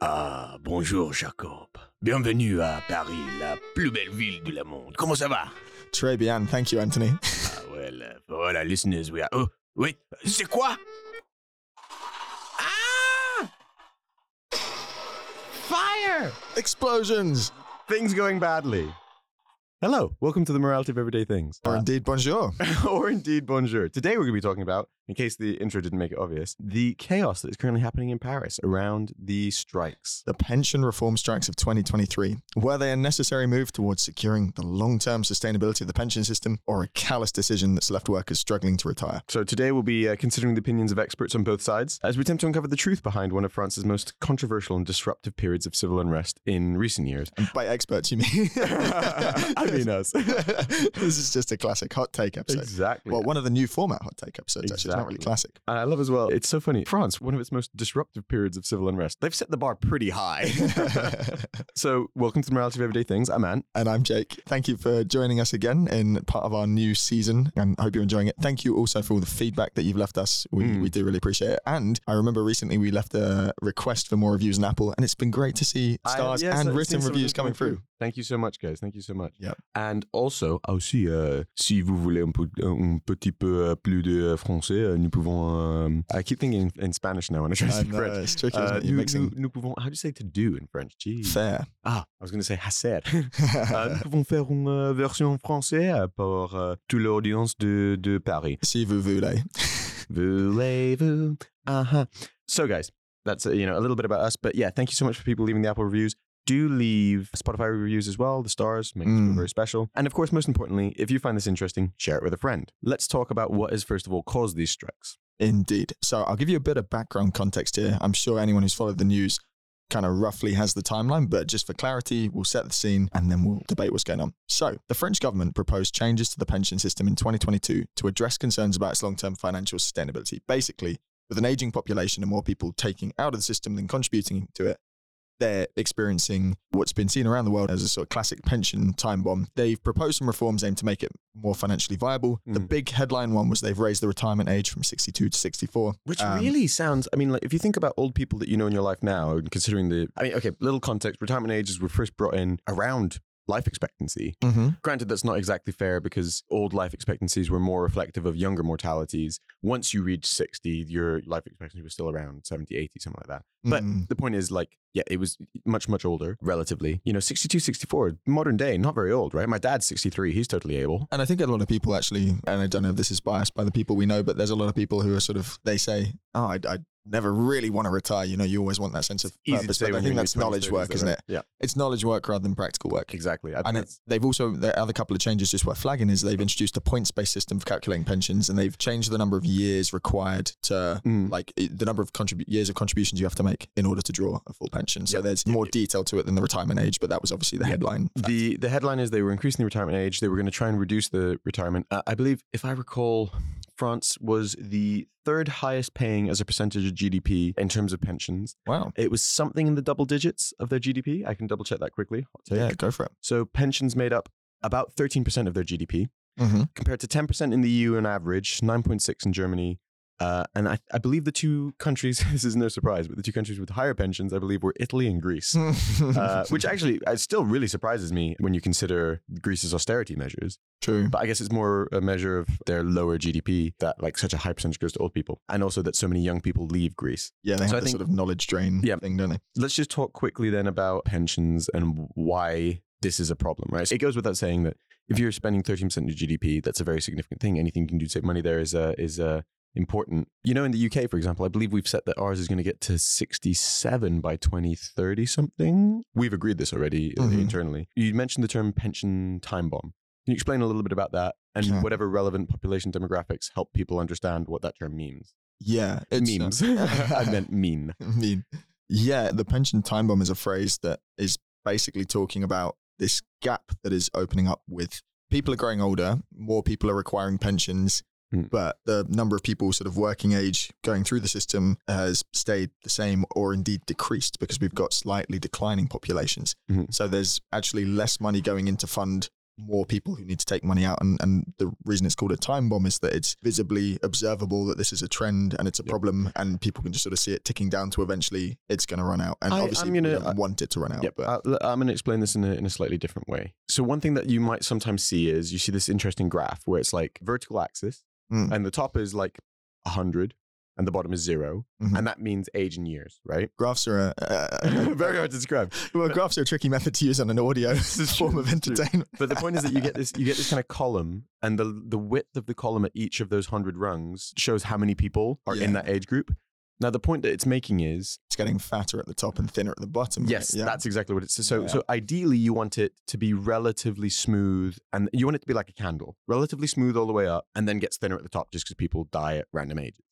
Ah, bonjour Jacob. Bienvenue à Paris, la plus belle ville du monde. Comment ça va? Très bien, thank you, Anthony. Ah, well, uh, for all our listeners, we are... Oh, wait, c'est quoi? Ah! Fire! Explosions! Things going badly. Hello, welcome to the Morality of Everyday Things. Or indeed, bonjour. or indeed, bonjour. Today we're going to be talking about, in case the intro didn't make it obvious, the chaos that is currently happening in Paris around the strikes. The pension reform strikes of 2023. Were they a necessary move towards securing the long term sustainability of the pension system, or a callous decision that's left workers struggling to retire? So today we'll be uh, considering the opinions of experts on both sides as we attempt to uncover the truth behind one of France's most controversial and disruptive periods of civil unrest in recent years. And by experts, you mean? I mean us. this is just a classic hot take episode. Exactly. Well, one of the new format hot take episodes, actually. Not really classic. I love as well. It's so funny. France, one of its most disruptive periods of civil unrest. They've set the bar pretty high. so, welcome to the Morality of Everyday Things. I'm Ant. And I'm Jake. Thank you for joining us again in part of our new season and I hope you're enjoying it. Thank you also for all the feedback that you've left us. We, Mm. we do really appreciate it. And I remember recently we left a request for more reviews on Apple and it's been great to see stars I- yes, and I've written seen some of reviews coming through. Thank you so much, guys. Thank you so much. Yep. And also, aussi, euh, si vous voulez un, peu, un petit peu euh, plus de français, euh, nous pouvons. euh, I keep thinking in, in Spanish now when I try to I speak French. it's tricky, Uh, nous, nous, nous pouvons. How do you say to do in French? Jeez. fair. Ah, I was going to say hacer. Euh, nous pouvons faire une version française pour euh, toute l'audience de, de Paris. si vous voulez. Voulez-vous? Uh-huh. So, guys, that's uh, you know a little bit about us. But yeah, thank you so much for people leaving the Apple reviews. Do leave Spotify reviews as well. The stars make Mm. very special. And of course, most importantly, if you find this interesting, share it with a friend. Let's talk about what has first of all caused these strikes. Indeed. So I'll give you a bit of background context here. I'm sure anyone who's followed the news kind of roughly has the timeline, but just for clarity, we'll set the scene and then we'll debate what's going on. So, the French government proposed changes to the pension system in 2022 to address concerns about its long term financial sustainability. Basically, with an aging population and more people taking out of the system than contributing to it, they're experiencing what's been seen around the world as a sort of classic pension time bomb. They've proposed some reforms aimed to make it more financially viable. The Mm. big headline one was they've raised the retirement age from 62 to 64. Which Um, really sounds, I mean, like if you think about old people that you know in your life now, and considering the, I mean, okay, little context, retirement ages were first brought in around life expectancy. Mhm. Granted, that's not exactly fair because old life expectancies were more reflective of younger mortalities. Once you reach 60, your life expectancy was still around 70, 80, something like that. But Mm. the point is, like, yeah, it was much, much older relatively. You know, 62, 64, modern day, not very old, right? My dad's 63, he's totally able. And I think a lot of people actually, and I don't know if this is biased by the people we know, but there's a lot of people who are sort of, they say, oh, I, I never really want to retire. You know, you always want that sense of Easy to purpose. But I think that's knowledge work, though, isn't right? it? Yeah, It's knowledge work rather than practical work. exactly. I And it's, they've also, the other couple of changes just worth flagging is they've introduced a points based system for calculating pensions and they've changed the number of years required to, Mm. like, the number of contribu- years of contributions you have to make in order to draw a full pension. So Yep. there's more detail to it than the retirement age, but that was obviously the headline. The the headline is they were increasing the retirement age. They were going to try and reduce the retirement. Uh, I believe, if I recall, France was the third highest paying as a percentage of GDP in terms of pensions. Wow. It was something in the double digits of their GDP. I can double check that quickly. Yeah, go for it. So pensions made up about 13% of their GDP Mm-hmm. compared to 10% in the EU on average, 9.6 in Germany. Uh, and I, I believe the two countries, this is no surprise, but the two countries with higher pensions, I believe, were Italy and Greece uh, which actually uh, still really surprises me when you consider Greece's austerity measures. True. But I guess it's more a measure of their lower GDP that like such a high percentage goes to old people, and also that so many young people leave Greece. Yeah, they So have I think- sort of knowledge drain Yeah. thing, don't they? Let's just talk quickly then about pensions and why this is a problem, right? So It goes without saying that if you're spending 13% of your GDP, that's a very significant thing. Anything you can do to save money there is uh, is uh, important. You know, in the UK, for example, I believe we've set that ours is going to get to 67 by 2030 something. We've agreed this already uh, Mhm. internally. You mentioned the term pension time bomb. Can you explain a little bit about that and Sure. whatever relevant population demographics help people understand what that term means? Yeah, it's uh, Memes. I meant mean. Mean, yeah, the pension time bomb is a phrase that is basically talking about this gap that is opening up with people are growing older, more people are requiring pensions, Mm. but the number of people sort of working age going through the system has stayed the same or indeed decreased because we've got slightly declining populations. Mhm. So there's actually less money going in to fund more people who need to take money out. And, and the reason it's called a time bomb is that it's visibly observable that this is a trend and it's a Yep. problem, and people can just sort of see it ticking down to eventually it's going to run out. And I- obviously, I'm gonna- we don't want it to run out. Yep. But l- I'm going to explain this in a, in a slightly different way. So, one thing that you might sometimes see is you see this interesting graph where it's like vertical axis, Mm. and the top is like 100, and the bottom is 0 Mhm. And that means age in years, right? graphs are a, a- Very hard to describe. well, graphs are a tricky method to use on an audio form of this is true. entertainment. But the point is that you get this you get this kind of column, and the the width of the column at each of those hundred rungs shows how many people are in that age group. Now, the point that it's making is it's getting fatter at the top and thinner at the bottom. yes, yeah. that's exactly what it's. So, Yeah. so ideally, you want it to be relatively smooth, and you want it to be like a candle, relatively smooth all the way up, and then gets thinner at the top, just because people die at random ages.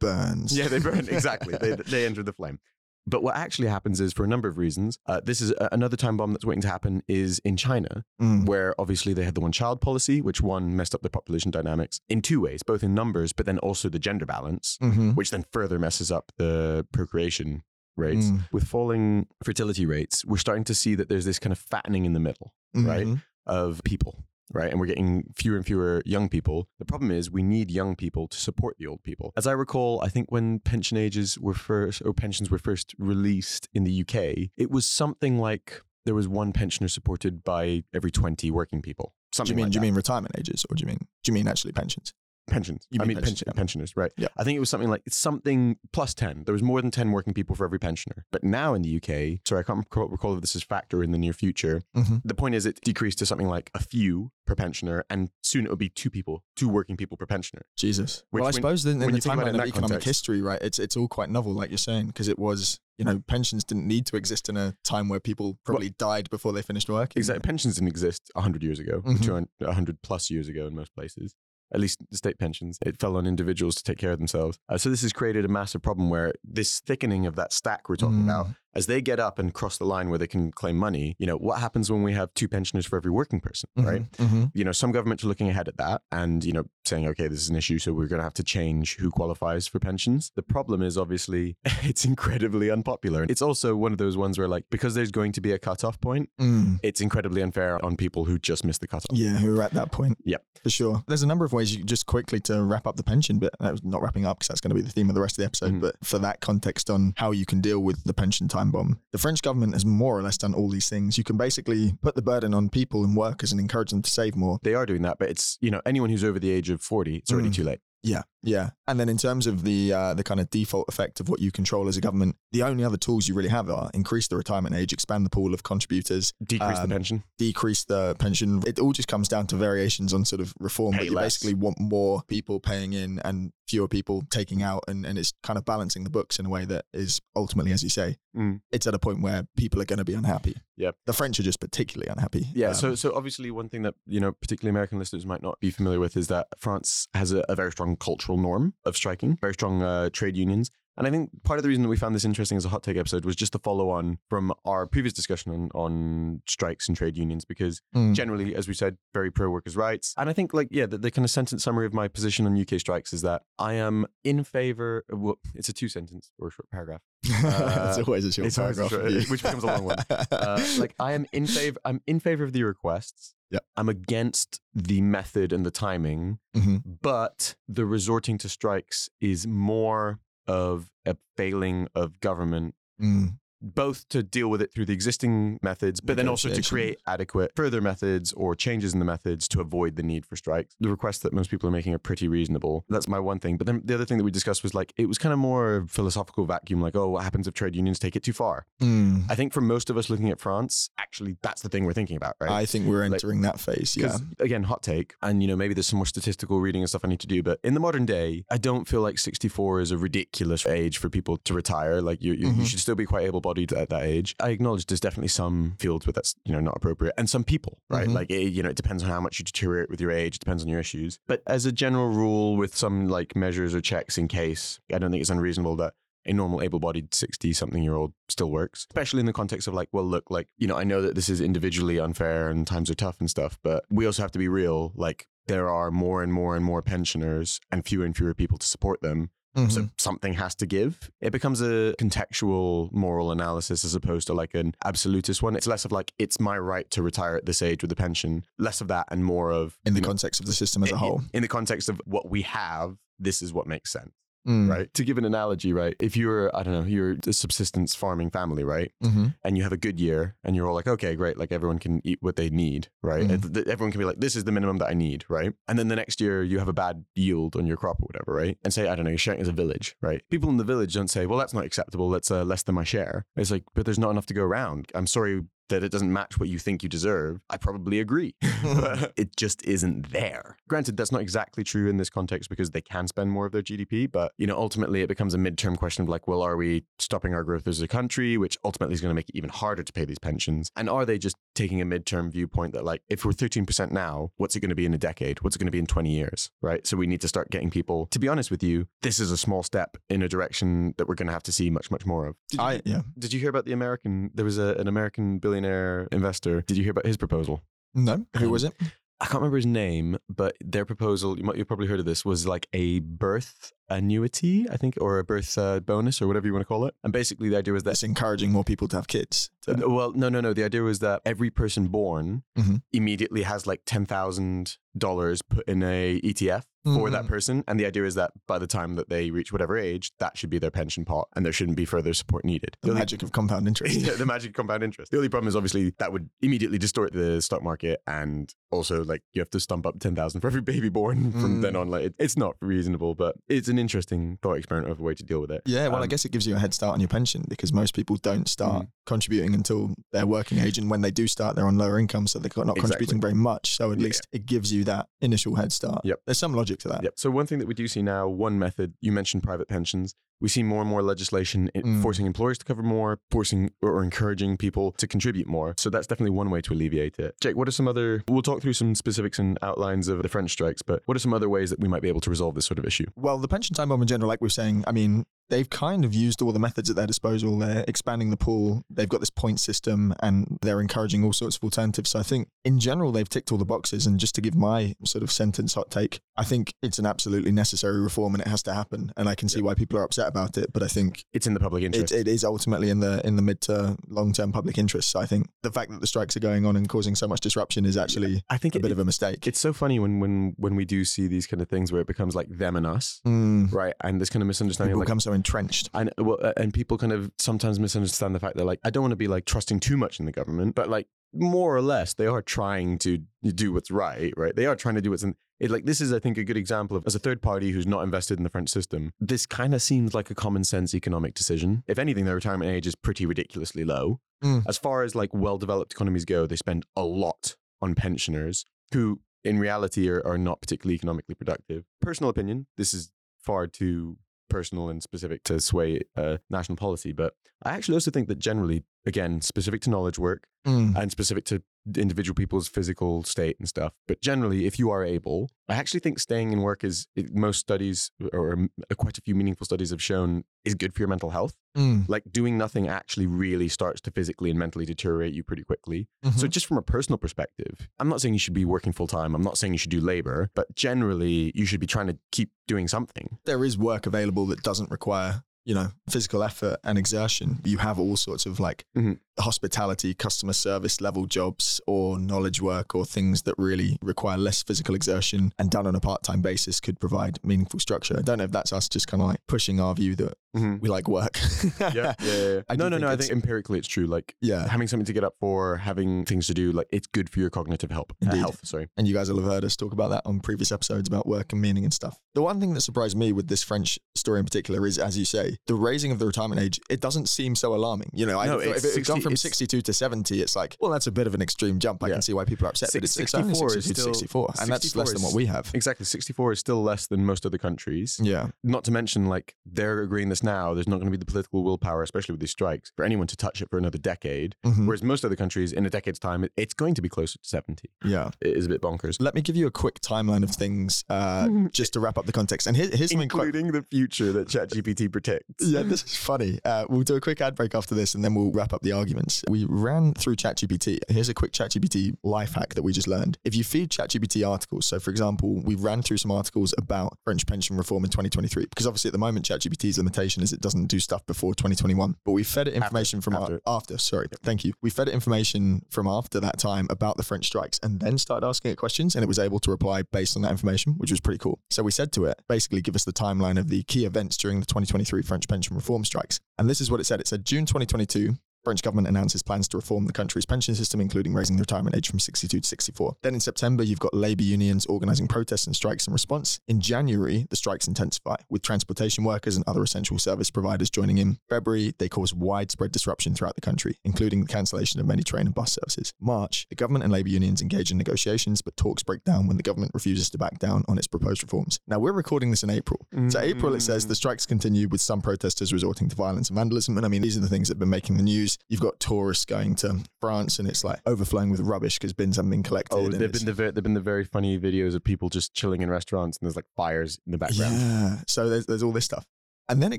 burns. Yeah, they burn exactly. they they enter the flame. But what actually happens is, for a number of reasons, uh, this is a- another time bomb that's waiting to happen. Is in China, Mm. where obviously they had the one child policy, which one messed up the population dynamics in two ways, both in numbers, but then also the gender balance, Mhm. which then further messes up the procreation rates. Mm. With falling fertility rates, we're starting to see that there's this kind of fattening in the middle right? Mhm. of people. Right. And we're getting fewer and fewer young people. The problem is we need young people to support the old people. As I recall, I think when pension ages were first, or pensions were first released in the UK, it was something like there was one pensioner supported by every 20 working people. Do Something you mean like do you mean retirement ages or do you mean do you mean actually pensions? Pensions? You I mean pension, yeah. pensioners, right? Yeah. I think it was something like it's something plus 10. There was more than 10 working people for every pensioner. But now in the UK, sorry, I can't recall, recall if this is factor in the near future. Mhm. The point is it decreased to something like a few per pensioner, and soon it will be two people, two working people per pensioner. Jesus. Which well, I when- suppose in, in when the you think about timeline in of that economic context- history, right, it's it's all quite novel, like you're saying, because it was, you know, pensions didn't need to exist in a time where people probably died before they finished working. Exactly. Pensions didn't exist 100 years ago, Mhm. 200 100 plus years ago in most places. At least the state pensions. It fell on individuals to take care of themselves. Uh, so this has created a massive problem where this thickening of that stack we're talking Mm. about, as they get up and cross the line where they can claim money, you know, what happens when we have two pensioners for every working person, Mhm, right? mhm. you know, some governments are looking ahead at that and, you know, saying, okay, this is an issue, so we're going to have to change who qualifies for pensions. The problem is obviously it's incredibly unpopular. It's also one of those ones where, like, because there's going to be a cutoff point, Mm. it's incredibly unfair on people who just missed the cutoff. Yeah, who are at that point. Yep. For sure. There's a number of ways you just quickly to wrap up the pension bit. That was not wrapping up because that's going to be the theme of the rest of the episode. Mhm. But for that context on how you can deal with the pension time bomb, the French government has more or less done all these things. You can basically put the burden on people and workers and encourage them to save more. They are doing that, but it's, you know, anyone who's over the age of 40, it's already Mm. too late. Yeah, yeah. And then in terms of the uh, the kind of default effect of what you control as a government, the only other tools you really have are increase the retirement age, expand the pool of contributors, Decrease Um, the pension. decrease the pension. It all just comes down to variations on sort of reform. Pay but you less. basically want more people paying in and fewer people taking out, and, and it's kind of balancing the books in a way that is ultimately, as you say, Mm. it's at a point where people are going to be unhappy. Yep. The French are just particularly unhappy. Yeah, Um, so so obviously one thing that you know particularly American listeners might not be familiar with is that France has a, a very strong cultural norm of striking, very strong uh, trade unions, and I think part of the reason that we found this interesting as a hot take episode was just to follow on from our previous discussion on, on strikes and trade unions because Mm. generally, as we said, very pro workers' rights, and I think like yeah, the, the kind of sentence summary of my position on UK strikes is that I am in favor. Well, it's a two sentence or a short paragraph. it's always a short it's paragraph, short- which becomes a long one. uh, like I am in favor. I'm in favor of the requests. Yep. I'm against the method and the timing, Mhm. but the resorting to strikes is more of a failing of government, Mm. Both to deal with it through the existing methods, but then also to create adequate further methods or changes in the methods to avoid the need for strikes. The requests that most people are making are pretty reasonable. That's my one thing. But then the other thing that we discussed was like it was kind of more philosophical vacuum, like oh, what happens if trade unions take it too far? Mm. I think for most of us looking at France, actually, that's the thing we're thinking about, right? I think we're Like- entering that phase. Yeah. Again, hot take, and you know maybe there's some more statistical reading and stuff I need to do. But in the modern day, I don't feel like 64 is a ridiculous age for people to retire. Like you, you, you Mhm. should still be quite able-bodied at that age. I acknowledge there's definitely some fields where that's you know not appropriate, and some people, right? Mhm. Like it, you know, it depends on how much you deteriorate with your age. It depends on your issues. But as a general rule, with some like measures or checks in case, I don't think it's unreasonable that a normal able-bodied 60 something year old still works especially in the context of like well look like you know i know that this is individually unfair and times are tough and stuff but we also have to be real like there are more and more and more pensioners and fewer and fewer people to support them so mm-hmm. something has to give. It becomes a contextual moral analysis as opposed to like an absolutist one. It's less of like it's my right to retire at this age with a pension, less of that and more of in the know, context of the system as a in- whole. In the context of what we have, this is what makes sense, Mm. right? To give an analogy, right? If you're, I don't know, you're a subsistence farming family, right? hmm and you have a good year and you're all like, okay, great. Like everyone can eat what they need, right? Mhm. Everyone can be like, this is the minimum that I need, right? And then the next year you have a bad yield on your crop or whatever, right? And say, I don't know, you're sharing as a village, right? People in the village don't say, well, that's not acceptable. That's uh, less than my share. It's like, but there's not enough to go around. I'm sorry that it doesn't match what you think you deserve. I probably agree. but it just isn't there. Granted, that's not exactly true in this context because they can spend more of their GDP, but you know, ultimately it becomes a midterm question of like, well, are we stopping our growth as a country, which ultimately is going to make it even harder to pay these pensions? And are they just taking a midterm viewpoint that like, if we're 13% now, what's it going to be in a decade? What's it going to be in 20 years? Right. So we need to start getting people, to be honest with you, this is a small step in a direction that we're going to have to see much, much more of. Did you, I yeah. did you hear about the American, there was a, an American billionaire investor. Did you hear about his proposal? No, who Um, was it? I can't remember his name, but their proposal, you might, you've probably heard of this, was like a birth annuity, I think, or a birth uh, bonus or whatever you want to call it. And basically the idea was that, That's encouraging more people to have kids. to- well, no, no, no. The idea was that every person born Mhm. immediately has like $10,000 put in a ETF for that Mhm. person. And the idea is that by the time that they reach whatever age, that should be their pension pot and there shouldn't be further support needed. the only- magic of compound interest. yeah, the magic of compound interest. The only problem is obviously that would immediately distort the stock market, and also like you have to stump up ten thousand for every baby born from Mm. then on. Like it, it's not reasonable, but it's an interesting thought experiment of a way to deal with it. Yeah, well, I Um, guess it gives you a head start on your pension because most people don't start contributing until their working age, and when they do start, they're on lower income, so they're not contributing very much. So at Yeah. least it gives you that initial head start. Yep. There's some logic to that. Yep. So one thing that we do see now, one method you mentioned private pensions. We see more and more legislation Mm. forcing employers to cover more, forcing or encouraging people to contribute more. So that's definitely one way to alleviate it. Jake, what are some other? We'll talk through some specifics and outlines of the French strikes, but what are some other ways that we might be able to resolve this sort of issue? Well, the pension time bomb in general, like we're saying, I mean, they've kind of used all the methods at their disposal. They're expanding the pool. They've got this point system and they're encouraging all sorts of alternatives. So I think in general, they've ticked all the boxes. And just to give my sort of sentence hot take, I think it's an absolutely necessary reform and it has to happen. And I can see why people are upset about it. But I think It's in the public interest. it, it is ultimately in the in the mid to long term public interest. So I think the fact that the strikes are going on and causing so much disruption is actually I think a it, bit of a mistake. it's so funny when when when we do see these kind of things where it becomes like them and us, Mm, right? And this kind of misunderstanding. people like, become so entrenched. and well, uh, and people kind of sometimes misunderstand the fact that like I don't want to be like trusting too much in the government, but like more or less they are trying to do what's right, right? They are trying to do what's in. It, like this is, I think, a good example of as a third party who's not invested in the French system. This kind of seems like a common sense economic decision. If anything, their retirement age is pretty ridiculously low. Mm. As far as like well-developed economies go, they spend a lot on pensioners who, in reality, are, are not particularly economically productive. Personal opinion. This is far too personal and specific to sway uh, national policy. But I actually also think that generally, again, specific to knowledge work Mm. and specific to individual people's physical state and stuff. But generally, if you are able, I actually think staying in work is most studies or um, quite a few meaningful studies have shown is good for your mental health. Mm. Like doing nothing actually really starts to physically and mentally deteriorate you pretty quickly. Mhm. So just from a personal perspective, I'm not saying you should be working full time. I'm not saying you should do labor, but generally you should be trying to keep doing something. there is work available that doesn't require you know physical effort and exertion you have all sorts of like Mhm. Hospitality customer service level jobs or knowledge work or things that really require less physical exertion and done on a part-time basis could provide meaningful structure i don't know if that's us just kind of like pushing our view that we like work yeah, yeah. I no, no, no. I think empirically it's true. Like yeah having something to get up for, having things to do, like it's good for your cognitive help, uh, health. Sorry. and you guys will have heard us talk about that on previous episodes about work and meaning and stuff. The one thing that surprised me with this French story in particular is, as you say, the raising of the retirement age. It doesn't seem so alarming. You know, I, No, it's if it had gone 60 from it's- 62 to 70, it's like, well, that's a bit of an extreme jump. I Yeah. can see why people are upset, but it's, it's only 64 is 62 still- 64, and that's 64 less than what we have. Exactly. 64 is still less than most other countries. Yeah, Not to mention, like, they're agreeing this now. There's not going to be the political willpower, especially with these strikes, for anyone to touch it for another decade. Mhm. Whereas most other countries, in a decade's time, it- it's going to be closer to 70. yeah. It is a bit bonkers. Let me give you a quick timeline of things uh, just to wrap up the context. And here, here's something quite Including the future that ChatGPT predicts. Yeah, this is funny. Uh, we'll do a quick ad break after this and then we'll wrap up the argument. Arguments. We ran through ChatGPT. Here's a quick ChatGPT life hack that we just learned. If you feed ChatGPT articles, so for example, we ran through some articles about French pension reform in 2023, because obviously at the moment ChatGPT's limitation is it doesn't do stuff before 2021. But we fed it information from after. After, after sorry, thank you. We fed it information from after that time about the French strikes and then started asking it questions, and it was able to reply based on that information, which was pretty cool. So we said to it, basically give us the timeline of the key events during the 2023 French pension reform strikes. And this is what it said. It said June 2022, French government announces plans to reform the country's pension system, including raising the retirement age from 62 to 64. Then in September, you've got labour unions organising protests and strikes in response. In January, the strikes intensify, with transportation workers and other essential service providers joining in. February, they cause widespread disruption throughout the country, including the cancellation of many train and bus services. March, the government and labour unions engage in negotiations, but talks break down when the government refuses to back down on its proposed reforms. Now, we're recording this in April. So April, it says mm. the strikes continue with some protesters resorting to violence and vandalism. And I mean, these are the things that have been making the news. You've got tourists going to France and it's like overflowing with rubbish because bins haven't been collected. Oh, they've been the ve- they've been the very funny videos of people just chilling in restaurants and there's like fires in the background. Yeah. So there's, there's all this stuff. And then it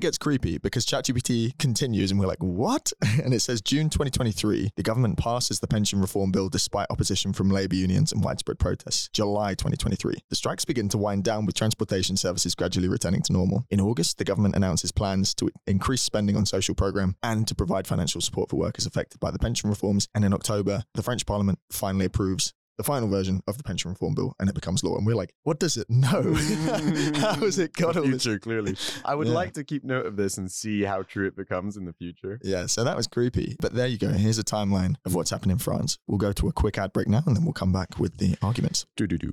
gets creepy because ChatGPT continues and we're like, what? And it says June 2023, the government passes the pension reform bill despite opposition from labour unions and widespread protests. July 2023, the strikes begin to wind down with transportation services gradually returning to normal. In August, the government announces plans to increase spending on social program and to provide financial support for workers affected by the pension reforms. And in October, the French parliament finally approves the final version of the pension reform bill and it becomes law. And we're like, what does it know? how has it got The all this? future, clearly. I would Yeah. like to keep note of this and see how true it becomes in the future. Yeah, so that was creepy. But there you go. Here's a timeline of what's happened in France. We'll go to a quick ad break now and then we'll come back with the arguments. Do do do.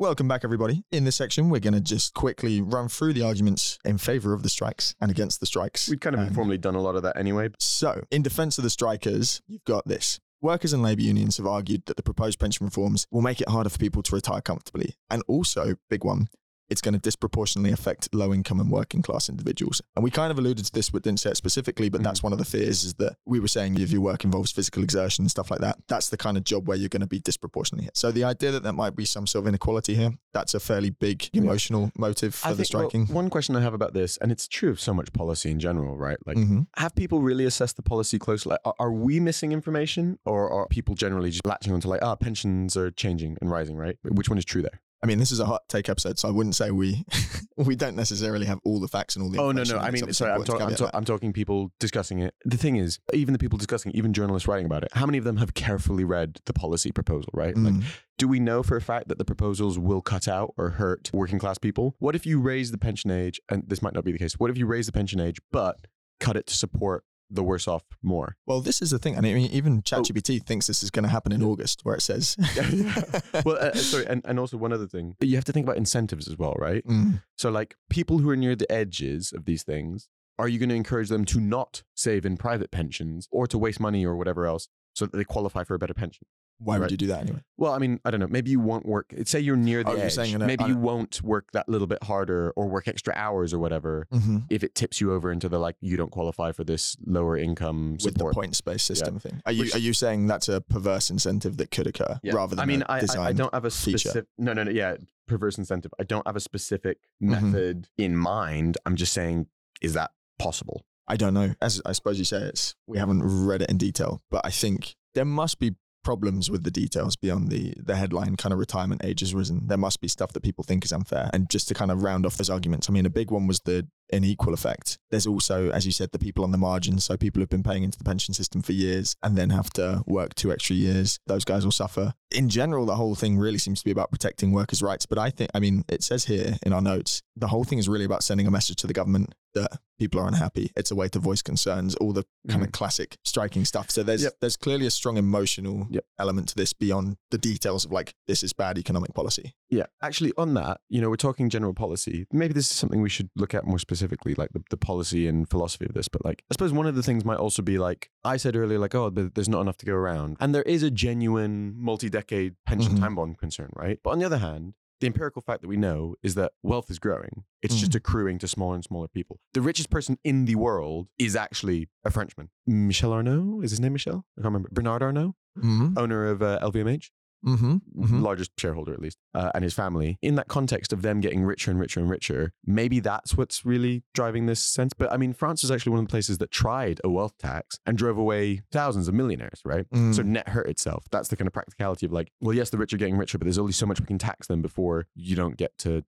Welcome back, everybody. In this section, we're going to just quickly run through the arguments in favor of the strikes and against the strikes. We'd kind of And informally done a lot of that anyway. So, in defense of the strikers, you've got this. Workers and labour unions have argued that the proposed pension reforms will make it harder for people to retire comfortably. And also, big one, it's going to disproportionately affect low income and working class individuals. And we kind of alluded to this, but didn't say it specifically. But that's one of the fears is that we were saying if your work involves physical exertion and stuff like that, that's the kind of job where you're going to be disproportionately hit. So the idea that there might be some sort of inequality here, that's a fairly big emotional motive for I the think, well, striking. one question I have about this, and it's true of so much policy in general, right? Like, Mhm. have people really assessed the policy closely? Like, are, are we missing information, or are people generally just latching onto like, ah, pensions are changing and rising, right? Which one is true there? I mean, this is a hot take episode, so I wouldn't say we we don't necessarily have all the facts and all the. Oh no, no. I mean, sorry, I'm, talk- I'm, ta- I'm talking people discussing it. The thing is, even the people discussing, it, even journalists writing about it, how many of them have carefully read the policy proposal? Right? Like, Mm. do we know for a fact that the proposals will cut out or hurt working class people? What if you raise the pension age, and this might not be the case? What if you raise the pension age but cut it to support the worse off more? Well, this is the thing, and I mean, even ChatGPT thinks this is going to happen in August, where it says. well, uh, sorry, and, and also one other thing, you have to think about incentives as well, right? Mm. So, like people who are near the edges of these things, are you going to encourage them to not save in private pensions or to waste money or whatever else so that they qualify for a better pension? Why would you do that anyway? Well, I mean, I don't know. Maybe you won't work. Say you're near the Oh, you're edge. saying in maybe you won't work that little bit harder or work extra hours or whatever. Mm-hmm. If it tips you over into the like, you don't qualify for this lower income With the points based system thing, are you Which- are you saying that's a perverse incentive that could occur Yeah. rather than I mean, a I, I, don't have a specific. No, no, no. Yeah, perverse incentive. I don't have a specific Mhm. method in mind. I'm just saying, is that possible? I don't know. As I suppose you say, it's we haven't read it in detail, but I think there must be problems with the details beyond the the headline kind of retirement age has risen. There must be stuff that people think is unfair. And just to kind of round off those arguments, I mean, a big one was the unequal effect. There's also, as you said, the people on the margins. So people who've been paying into the pension system for years and then have to work two extra years. Those guys will suffer. In general, the whole thing really seems to be about protecting workers' rights. But I think, I mean, it says here in our notes, the whole thing is really about sending a message to the government that people are unhappy. It's a way to voice concerns, all the kind of mm-hmm. classic striking stuff. So there's Yep. there's clearly a strong emotional Yep. element to this beyond the details of like this is bad economic policy. Yeah, actually, on that, you know, we're talking general policy. Maybe this is something we should look at more specifically, like the, the policy and philosophy of this. But like, I suppose one of the things might also be like I said earlier, like, oh, but there's not enough to go around, and there is a genuine multi-decade pension Mhm. time bomb concern, right? But on the other hand. The empirical fact that we know is that wealth is growing. It's just accruing to smaller and smaller people. The richest person in the world is actually a Frenchman. Michel Arnault, is his name Michel? I can't remember. Bernard Arnault, Mm-hmm. owner of uh, LVMH Mm-hmm. mm-hmm. largest shareholder at least, uh, and his family. In that context of them getting richer and richer and richer, maybe that's what's really driving this sense. But I mean, France is actually one of the places that tried a wealth tax and drove away thousands of millionaires, right? Mm. So net hurt itself. That's the kind of practicality of like, well, yes, the rich are getting richer, but there's only so much we can tax them before you don't get to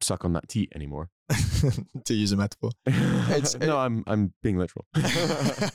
suck on that teat anymore. to use a metaphor. It's- no, I'm I'm being literal. it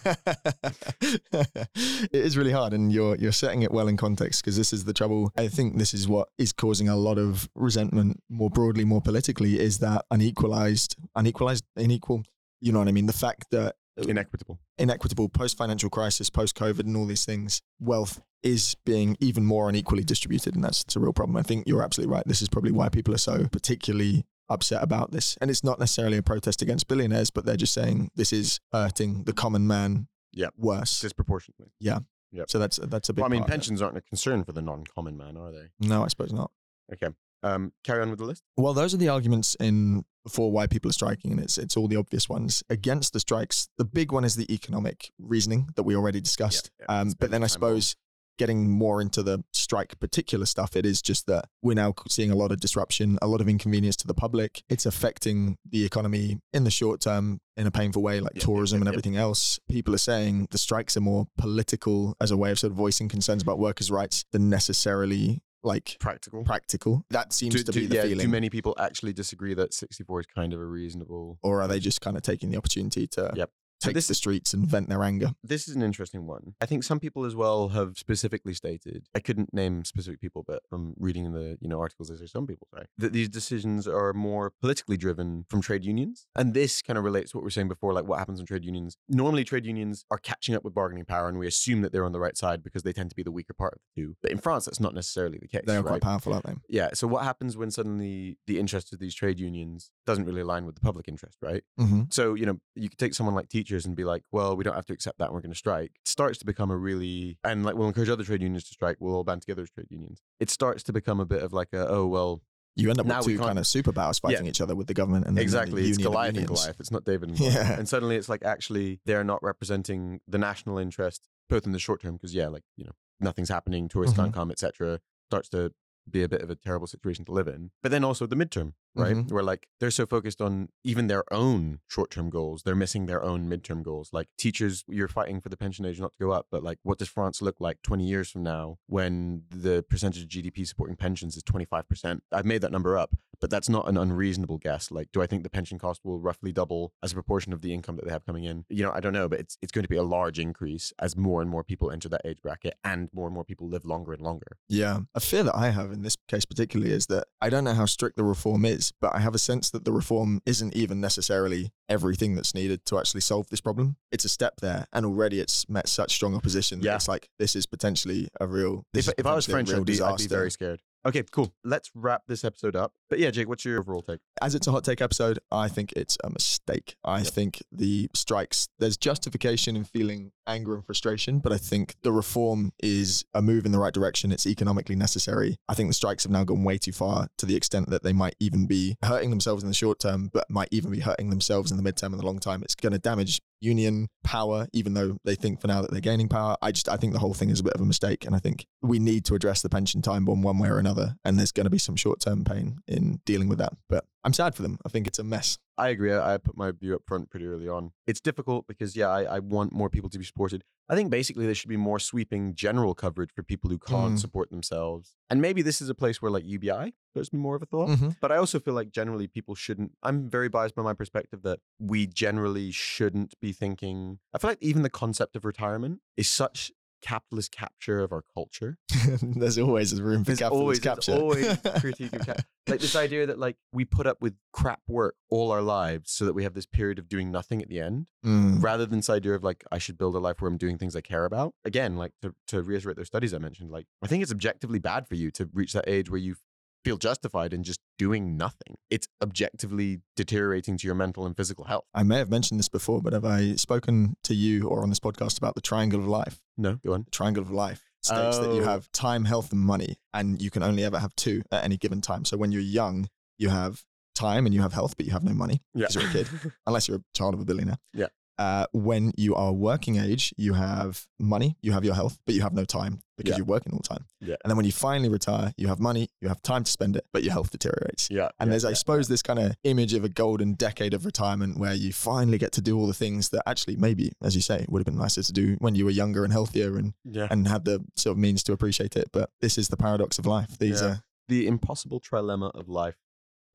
is really hard, and you're you're setting it well in context because this is the trouble. I think this is what is causing a lot of resentment more broadly, more politically, is that unequalized, unequalized, unequal. You know what I mean? The fact that Inequitable. inequitable post financial crisis, post COVID, and all these things, wealth is being even more unequally distributed. And that's, that's a real problem. I think you're absolutely right. This is probably why people are so particularly upset about this. And it's not necessarily a protest against billionaires, but they're just saying this is hurting the common man Yep. worse. Disproportionately. Yeah. Yep. So that's that's a big Well, I mean, part of it. pensions aren't a concern for the non-common man, are they? No, I suppose not. Okay. Um, carry on with the list. Well, those are the arguments in for why people are striking, and it's it's all the obvious ones against the strikes. The big one is the economic reasoning that we already discussed. yeah. Um, but then I suppose getting more into the strike particular stuff, it is just that we're now seeing a lot of disruption, a lot of inconvenience to the public. It's affecting the economy in the short term in a painful way, like Yep, tourism yep, and yep. everything else. People are saying the strikes are more political as a way of sort of voicing concerns about workers' rights than necessarily like Practical. practical. That seems do, to do- be the yeah, feeling. do many people actually disagree that 64 is kind of a reasonable? or are they just kind of taking the opportunity to Yep. Take this- the streets and vent their anger? This is an interesting one. I think some people as well have specifically stated. I couldn't name specific people, but from reading the you know articles, there's some people say that these decisions are more politically driven from trade unions, and this kind of relates to what we were saying before, like what happens when trade unions. Normally, trade unions are catching up with bargaining power, and we assume that they're on the right side because they tend to be the weaker part of the two. But in France, that's not necessarily the case. They are right? quite powerful, aren't they? Yeah. So what happens when suddenly the interest of these trade unions doesn't really align with the public interest, right? Mm-hmm. So, you know, you could take someone like teachers and be like, well, we don't have to accept that and we're going to strike. It starts to become a really, and like we'll encourage other trade unions to strike. We'll all band together as trade unions. It starts to become a bit of like a, oh, well, You end up Now with two kind of superpowers fighting each other with the government and exactly. The It's Goliath and. Goliath. It's not David and Goliath. Yeah. And suddenly it's like actually they're not representing the national interest, both in the short term, because yeah, like, you know, nothing's happening, tourists Mm-hmm. can't come, etc. Starts to be a bit of a terrible situation to live in. But then also the midterm, right? Mhm. Where like they're so focused on even their own short term goals, they're missing their own midterm goals. Like teachers, you're fighting for the pension age not to go up, but like what does France look like 20 years from now when the percentage of GDP supporting pensions is 25%? I've made that number up, but that's not an unreasonable guess. Like, do I think the pension cost will roughly double as a proportion of the income that they have coming in? You know, I don't know, but it's it's going to be a large increase as more and more people enter that age bracket and more and more people live longer and longer. Yeah. A fear that I have in this case particularly is that I don't know how strict the reform is, but I have a sense that the reform isn't even necessarily everything that's needed to actually solve this problem. It's a step there, and already it's met such strong opposition. that Yeah. It's like this is potentially a real. If, if I was French, I'd be, I'd be very scared. Okay, cool. Let's wrap this episode up. But yeah, Jake, what's your overall take? as it's a hot take episode, I think it's a mistake. I Yep. think the strikes, there's justification in feeling anger and frustration, but I think the reform is a move in the right direction. It's economically necessary. I think the strikes have now gone way too far to the extent that they might even be hurting themselves in the short term, but might even be hurting themselves in the midterm and the long term. It's going to damage union power, even though they think for now that they're gaining power. I just, I think the whole thing is a bit of a mistake. And I think we need to address the pension time bomb one way or another. And there's going to be some short term pain in dealing with that. But I'm sad for them. I think it's a mess. I agree. I, I put my view up front pretty early on. It's difficult because, yeah, I, I want more people to be supported. I think basically there should be more sweeping general coverage for people who can't Mm. support themselves. And maybe this is a place where like UBI there's more of a thought. Mhm. But I also feel like generally people shouldn't. I'm very biased by my perspective that we generally shouldn't be thinking. I feel like even the concept of retirement is such capitalist capture of our culture. There's always a room for There's capitalist always, capture. always critique of cap- like this idea that like we put up with crap work all our lives so that we have this period of doing nothing at the end Mm. rather than this idea of like I should build a life where I'm doing things I care about. Again, like to, to reiterate those studies I mentioned, like I think it's objectively bad for you to reach that age where you've feel justified in just doing nothing. It's objectively deteriorating to your mental and physical health. I may have mentioned this before, but have I spoken to you or on this podcast about the triangle of life? No, go on. The triangle of life states that you Oh. have time, health, and money, and you can only ever have two at any given time. So when you're young, you have time and you have health, but you have no money Yeah. because you're a kid, unless you're a child of a billionaire. Yeah. Uh, when you are working age, you have money, you have your health, but you have no time because Yeah. you're working all the time. Yeah. And then when you finally retire, you have money, you have time to spend it, but your health deteriorates. yeah. And yeah, there's, I yeah, suppose, this kind of image of a golden decade of retirement where you finally get to do all the things that actually maybe, as you say, it would have been nicer to do when you were younger and healthier and, and had the sort of means to appreciate it. But this is the paradox of life. These are the impossible trilemma of life.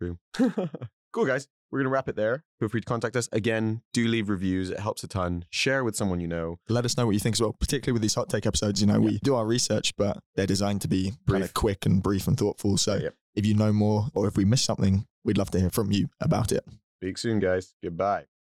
Cool, guys. We're going to wrap it there. Feel free to contact us. Again, do leave reviews. It helps a ton. Share with someone you know. let us know what you think as well, particularly with these hot take episodes. You know, we do our research, but they're designed to be kind of quick and brief and thoughtful. So Yep. if you know more or if we miss something, we'd love to hear from you about it. Speak soon, guys. Goodbye.